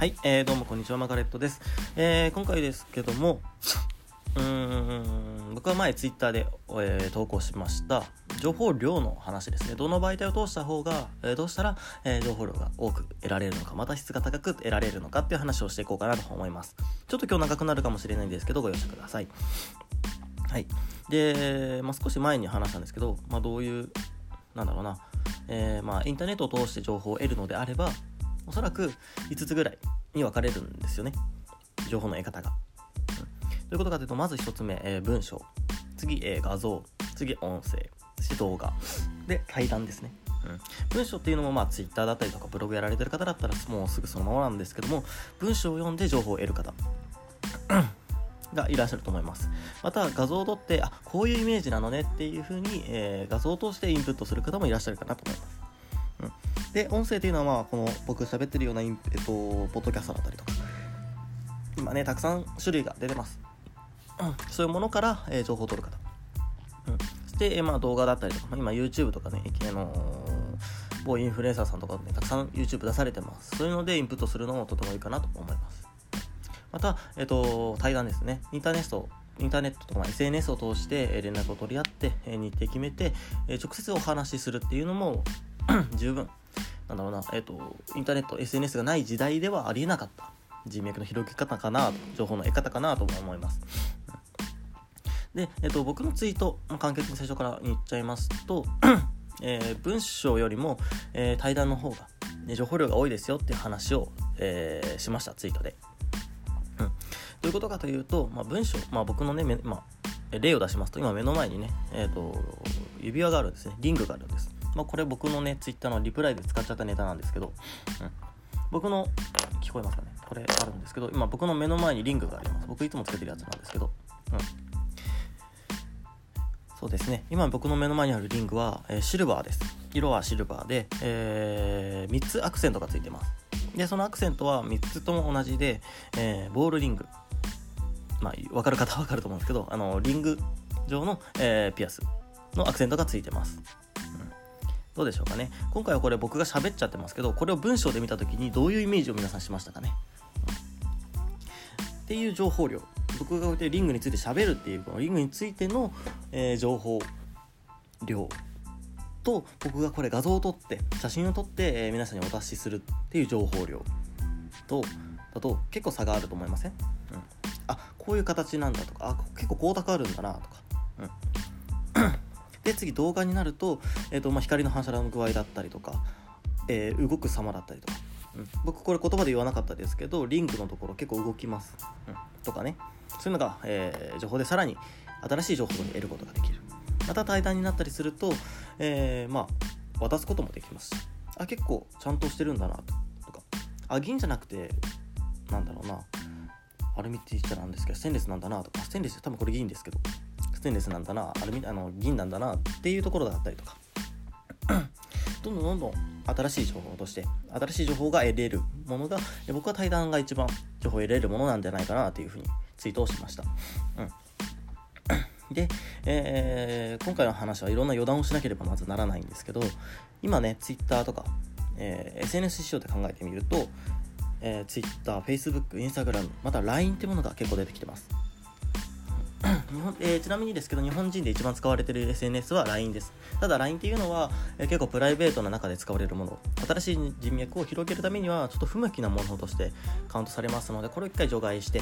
はい、えー、どうもこんにちは、マガレットです。えー、今回ですけども、うーん、僕は前ツイッターで、えー投稿しました、情報量の話ですね。どの媒体を通した方が、えーどうしたら、えー情報量が多く得られるのか、また質が高く得られるのかっていう話をしていこうかなと思います。ちょっと今日長くなるかもしれないんですけど、ご容赦ください。はい。で、まあ、少し前に話したんですけど、まあ、どういう、なんだろうな、えーまあ、インターネットを通して情報を得るのであれば、おそらく5つぐらいに分かれるんですよね。情報の得方が。うん、どういうことかというと、まず1つ目、えー文章。次、えー画像。次、音声。そして動画。で、対談ですね。うん、文章っていうのもまあ Twitter だったりとかブログやられてる方だったらもうすぐそのままなんですけども文章を読んで情報を得る方 がいらっしゃると思いますまた画像を撮ってあこういうイメージなのねっていう風に、えー画像を通してインプットする方もいらっしゃるかなと思います、で音声というのはまあこの僕喋ってるようなイン、えっと、ポッドキャストだったりとか今ねたくさん種類が出てます、うん、そういうものから、えー情報を取る方、うん、そして、えーまあ、動画だったりとか、ま今 YouTube とかね、あのー某インフルエンサーさんとかね、たくさん YouTube 出されてます。そういうのでインプットするのもとてもいいかなと思います。また、えっ、と、対談ですね。インターネット、インターネットとか、SNS を通して連絡を取り合って、日程決めて、直接お話しするっていうのも 十分、なんだろうな、えっ、と、インターネット、SNS がない時代ではありえなかった人脈の広げ方かなと、情報の得方かなと思います。で、えっと、僕のツイート、ま簡潔に最初から言っちゃいますと、えー文章よりも、え対談の方が、ね情報量が多いですよっていう話を、えしました、ツイートで。うん、どういうことかというと、まあ、文章、まあ、僕のね、まあ、例を出しますと、今目の前にね、えー、と指輪があるんですね、リングがあるんです。まあ、これ僕のね、ツイッターのリプライで使っちゃったネタなんですけど、うん、僕の、聞こえますかね？これあるんですけど、今僕の目の前にリングがあります。僕いつもつけてるやつなんですけど、うん。そうですね。今僕の目の前にあるリングは、えーシルバーです。色はシルバーで、え3つアクセントがついてます。で、そのアクセントは3つとも同じで、えーボールリング。まあ、分かる方は分かると思うんですけど、あの、リング状の、えーピアスのアクセントがついてます。どうでしょうかね。今回はこれ僕が喋っちゃってますけど、これを文章で見たときにどういうイメージを皆さんしましたかね。っていう情報量。僕がこうやってリングについて喋るっていうこのリングについての、えー情報量。と僕がこれ画像を撮って写真を撮って、えー皆さんにお出しするっていう情報量。とだと結構差があると思いません、うん、あこういう形なんだとかあ結構光沢あるんだなとか、うん、で次動画になると,、えーとまあ、光の反射の具合だったりとか、えー動く様だったりとか。うん、僕これ言葉で言わなかったですけどリングのところ結構動きます、うん、とかね。そういうのが、えー情報でさらに新しい情報を得ることができる。また対談になったりすると、えーまあ渡すこともできます。しあ結構ちゃんとしてるんだなとか。あ銀じゃなくてなんだろうな。アルミって言っちゃなんですけどステンレスなんだなとか。ステンレス多分これ銀ですけど。ステンレスなんだなアルミあの銀なんだなっていうところだったりとか どんどんどんどん新しい情報として新しい情報が得れるものがえ僕は対談が一番情報を得れるものなんじゃないかなというふうにツイートをしました。うん、で、えー今回の話はいろんな余談をしなければまずならないんですけど今ね Twitter とか、えー SNS 仕様で考えてみると、えー、Twitter、Facebook、Instagram また LINE ってものが結構出てきてます。日本えーちなみにですけど日本人で一番使われている SNS は LINE です。ただ LINE っていうのは、えー結構プライベートな中で使われるもの。新しい人脈を広げるためにはちょっと不向きなものとしてカウントされますのでこれを一回除外して、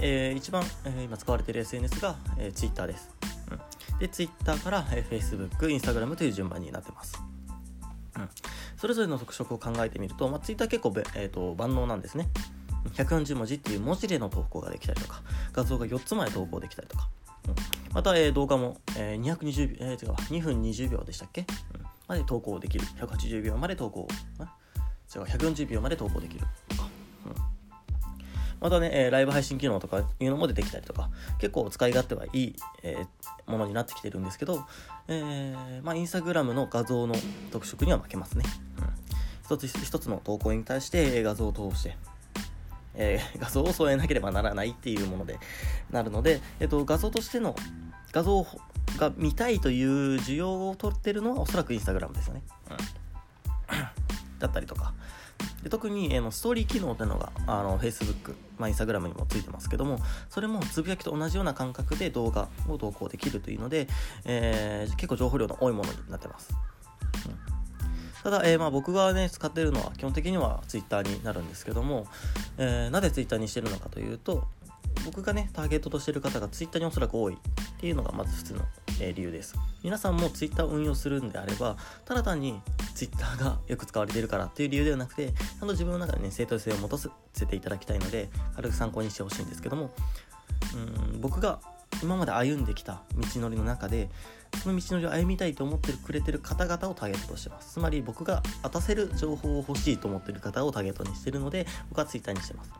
えー一番、えー今使われている SNS が、えー Twitter です、うん、で Twitter から、えー Facebook、Instagram という順番になってます。うん、それぞれの特色を考えてみると、まあ、Twitter 結構、えー、と万能なんですね。140文字っていう文字での投稿ができたりとか画像が4つまで投稿できたりとか、うん。また、えー動画も、えー220秒、えー違う2分20秒でしたっけ、うん。まで投稿できる。180秒まで投稿。違う140秒まで投稿できるとか、またね、えーライブ配信機能とかいうのも出てきたりとか。結構使い勝手はいい、えーものになってきてるんですけど、えーまあ、インスタグラムの画像の特色には負けますね、一つ一つの投稿に対して画像を通してえー 画像を添えなければならないっていうものでなるので、えっと、画像としての画像が見たいという需要を取ってるのはおそらくインスタグラムですよね、うん、だったりとか。で特に、えー、ストーリー機能というのがあの Facebook、まあ、Instagram にもついてますけどもそれもつぶやきと同じような感覚で動画を投稿できるというので、えー、結構情報量の多いものになってます、うん、ただ、えー、まあ、僕がね使ってるのは基本的には Twitter になるんですけども、えなぜ Twitter にしてるのかというと僕がねターゲットとしてる方が Twitter におそらく多いっていうのがまず普通の、え理由です。皆さんも Twitter を運用するんであればただ単に Twitter がよく使われているからっていう理由ではなくてちゃんと自分の中でね正当性を持たせていただきたいので軽く参考にしてほしいんですけどもうん僕が今まで歩んできた道のりの中でその道のりを歩みたいと思ってくれてる方々をターゲットとしてます。つまり僕が渡せる情報を欲しいと思ってる方をターゲットにしてるので僕は Twitter にしてます。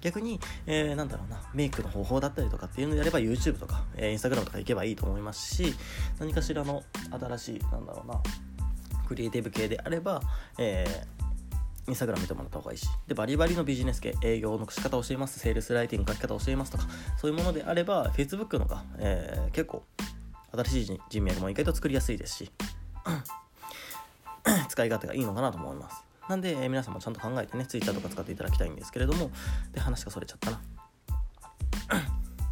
逆に、えー、なんだろうな、メイクの方法だったりとかっていうのであれば YouTube とか、えー、Instagram とか行けばいいと思いますし、何かしらの新しい、なんだろうな、クリエイティブ系であれば、えー、インスタグラム見てもらった方がいいし、で、バリバリのビジネス系、営業の仕方を教えます、セールスライティング書き方を教えますとか、そういうものであれば、Facebook のが、えー、結構、新しい人脈も意外と作りやすいですし、使い勝手がいいのかなと思います。なんで、えー、皆さんもちゃんと考えてね、Twitter とか使っていただきたいんですけれども、で、話がそれちゃったな。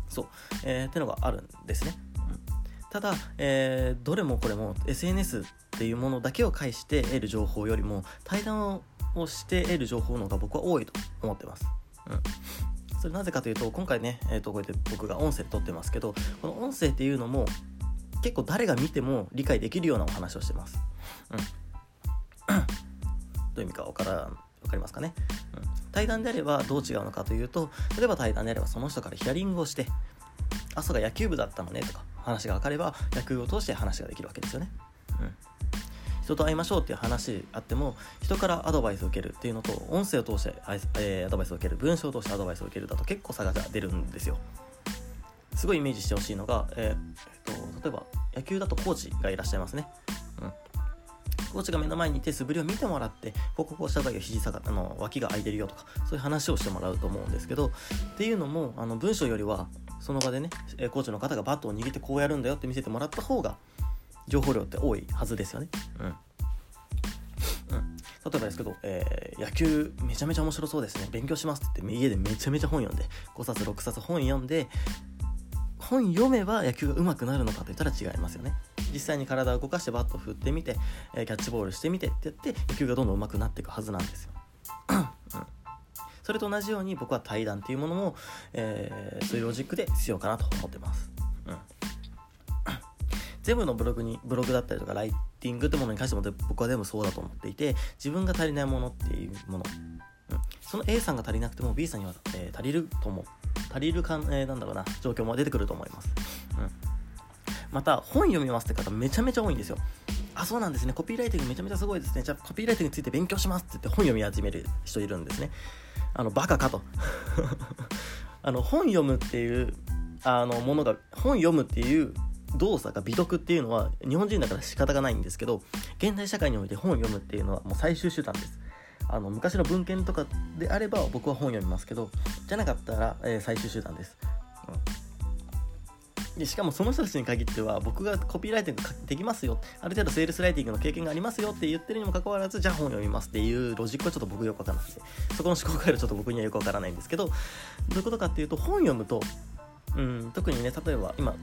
そう、えー、ってのがあるんですね。ただ、えー、どれもこれも SNS っていうものだけを介して得る情報よりも対談をして得る情報の方が僕は多いと思ってます。うんそれなぜかというと今回ね、えー、とこうやって僕が音声撮ってますけどこの音声っていうのも結構誰が見ても理解できるようなお話をしてます。うん、どういう意味か分から分かりますかね、うん、対談であればどう違うのかというと例えば対談であればその人からヒアリングをして朝が野球部だったのねとか話が分かれば野球を通して話ができるわけですよね。うん人と会いましょうっていう話あっても人からアドバイスを受けるっていうのと音声を通して、え、アドバイスを受ける文章を通してアドバイスを受けるだと結構差が出るんですよ。すごいイメージしてほしいのが、えー、えー、と例えば野球だとコーチがいらっしゃいますね、うん、コーチが目の前にいて素振りを見てもらってこここうした時は肘下があの脇が空いてるよとかそういう話をしてもらうと思うんですけどっていうのもあの文章よりはその場でねコーチの方がバットを握ってこうやるんだよって見せてもらった方が情報量って多いはずですよね。うん例えばですけど、えー、野球めちゃめちゃ面白そうですね。勉強しますって言って、家でめちゃめちゃ本読んで、5冊、6冊本読んで、本読めば野球が上手くなるのかといったら違いますよね。実際に体を動かしてバットを振ってみて、えー、キャッチボールしてみてってやって野球がどんどん上手くなっていくはずなんですよ。うん、それと同じように僕は対談っていうものも、えー、そういうロジックで必要かなと思ってます。全部のブログにブログだったりとかライティングってものに関しても僕は全部そうだと思っていて自分が足りないものっていうもの、うん、その A さんが足りなくても B さんには、えー、足りると思う。足りるかん、えー、なんだろうな。状況も出てくると思います、うん、また本読みますって方めちゃめちゃ多いんですよ。あそうなんですね。コピーライティングめちゃめちゃすごいですね。じゃあコピーライティングについて勉強しますって言って本読み始める人いるんですね。あのバカかと。あの本読むっていうあのものが本読むっていう動作が美読っていうのは日本人だから仕方がないんですけど現代社会において本を読むっていうのはもう最終手段です。あの昔の文献とかであれば僕は本を読みますけどじゃなかったら、えー、最終手段です、うん、でしかもその人たちに限っては僕がコピーライティングできますよ。ある程度セールスライティングの経験がありますよって言ってるにもかかわらずじゃあ本読みますっていうロジックはちょっと僕よくわからなくてそこの思考回路ちょっと僕にはよくわからないんですけどどういうことかっていうと本読むとうん、特にね例えば今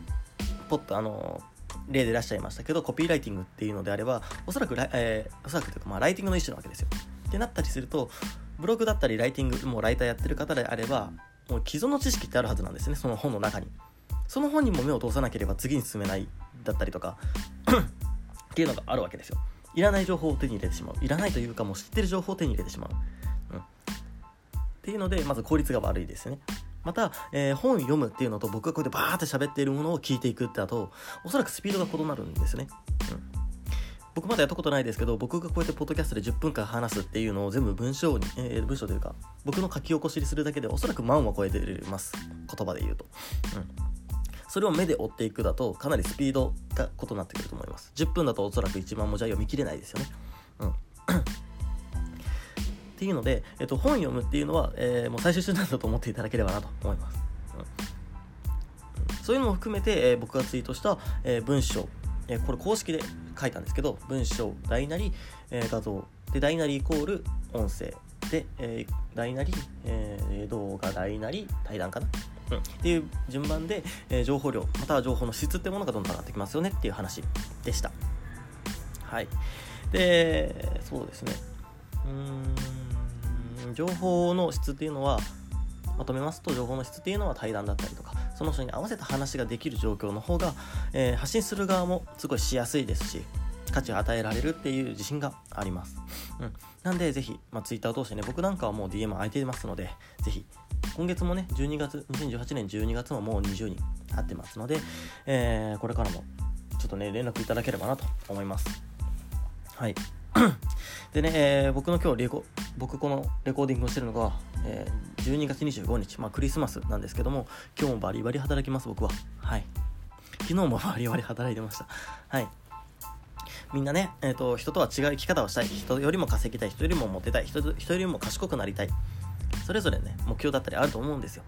ポッとあの例でいらっしゃいましたけどコピーライティングっていうのであればおそらくラ,、えー、おそらくというか、まあ、ライティングの一種なわけですよ。ってなったりするとブログだったりライティングもうライターやってる方であればもう既存の知識ってあるはずなんですねその本の中に。その本にも目を通さなければ次に進めないだったりとかっていうのがあるわけですよ。いらない情報を手に入れてしまう。いらないというかもう知ってる情報を手に入れてしまう、うん、っていうのでまず効率が悪いですよね。また、えー、本読むっていうのと僕がこうやってバーって喋っているものを聞いていくってだとおそらくスピードが異なるんですね、うん、僕まだやったことないですけど僕がこうやってポッドキャストで10分間話すっていうのを全部文章に、えー、文章というか僕の書き起こしにするだけでおそらく万は超えてます言葉で言うと、うん、それを目で追っていくだとかなりスピードが異なってくると思います。10分だとおそらく1万文字は読み切れないですよね。うん。ていうので、えっと、本読むっていうのは、えー、もう最終手段だと思っていただければなと思います。うん、そういうのも含めて、えー、僕がツイートした、え、文章、えこれ公式で書いたんですけど、文章、大なり、え画像、で、大なりイコール音声。で、え、大なり、え、動画大なり対談かな、うん、っていう順番で、えー、情報量または情報の質ってものがどんどん上がってきますよねっていう話でした。はい。でそうですね。うん。情報の質っていうのはまとめますと情報の質っていうのは対談だったりとかその人に合わせた話ができる状況の方が、えー、発信する側もすごいしやすいですし価値を与えられるっていう自信があります。うん。なんで、ぜひ、まあ、Twitter を通してね、僕なんかはもう DM 空いてますので、ぜひ、今月もね、12月、2018年12月ももう20人会ってますので、えー、これからも、ちょっとね、連絡いただければなと思います。はい。でね、えー、僕の今日レコ、僕このレコーディングをしてるのが、えー、12月25日、まあクリスマスなんですけども、今日もバリバリ働きます、僕は。はい。昨日もバリバリ働いてました。はい。みんなね、えーと、人とは違う生き方をしたい人よりも稼ぎたい人よりもモテたい人人よりも賢くなりたいそれぞれね目標だったりあると思うんですよ、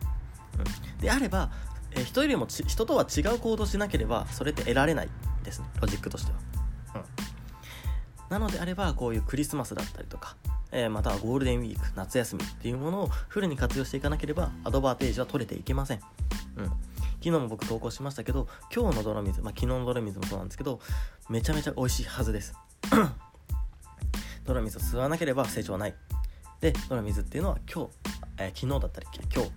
うん、であれば、えー、人よりも人とは違う行動しなければそれって得られないですねロジックとしては、なのであればこういうクリスマスだったりとか、えー、またはゴールデンウィーク夏休みっていうものをフルに活用していかなければアドバンテージは取れていけません、うん。昨日も僕投稿しましたけど今日の泥水、まあ、昨日の泥水もそうなんですけどめちゃめちゃ美味しいはずです。泥水を吸わなければ成長はない。で泥水っていうのは今日、えー、昨日だったり今日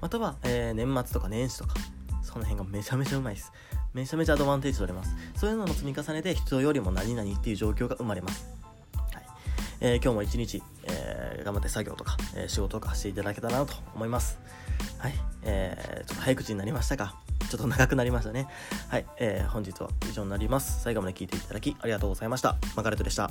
または、えー、年末とか年始とかその辺がめちゃめちゃうまいです。めちゃめちゃアドバンテージ取れますそういうのの積み重ねで人よりも何々っていう状況が生まれますはいえー、今日も一日、えー、頑張って作業とか、えー、仕事とかしていただけたらなと思います。はい。えー、ちょっと早口になりましたか、ちょっと長くなりましたね。はい。えー、本日は以上になります。最後まで聴いていただきありがとうございました。マカレットでした。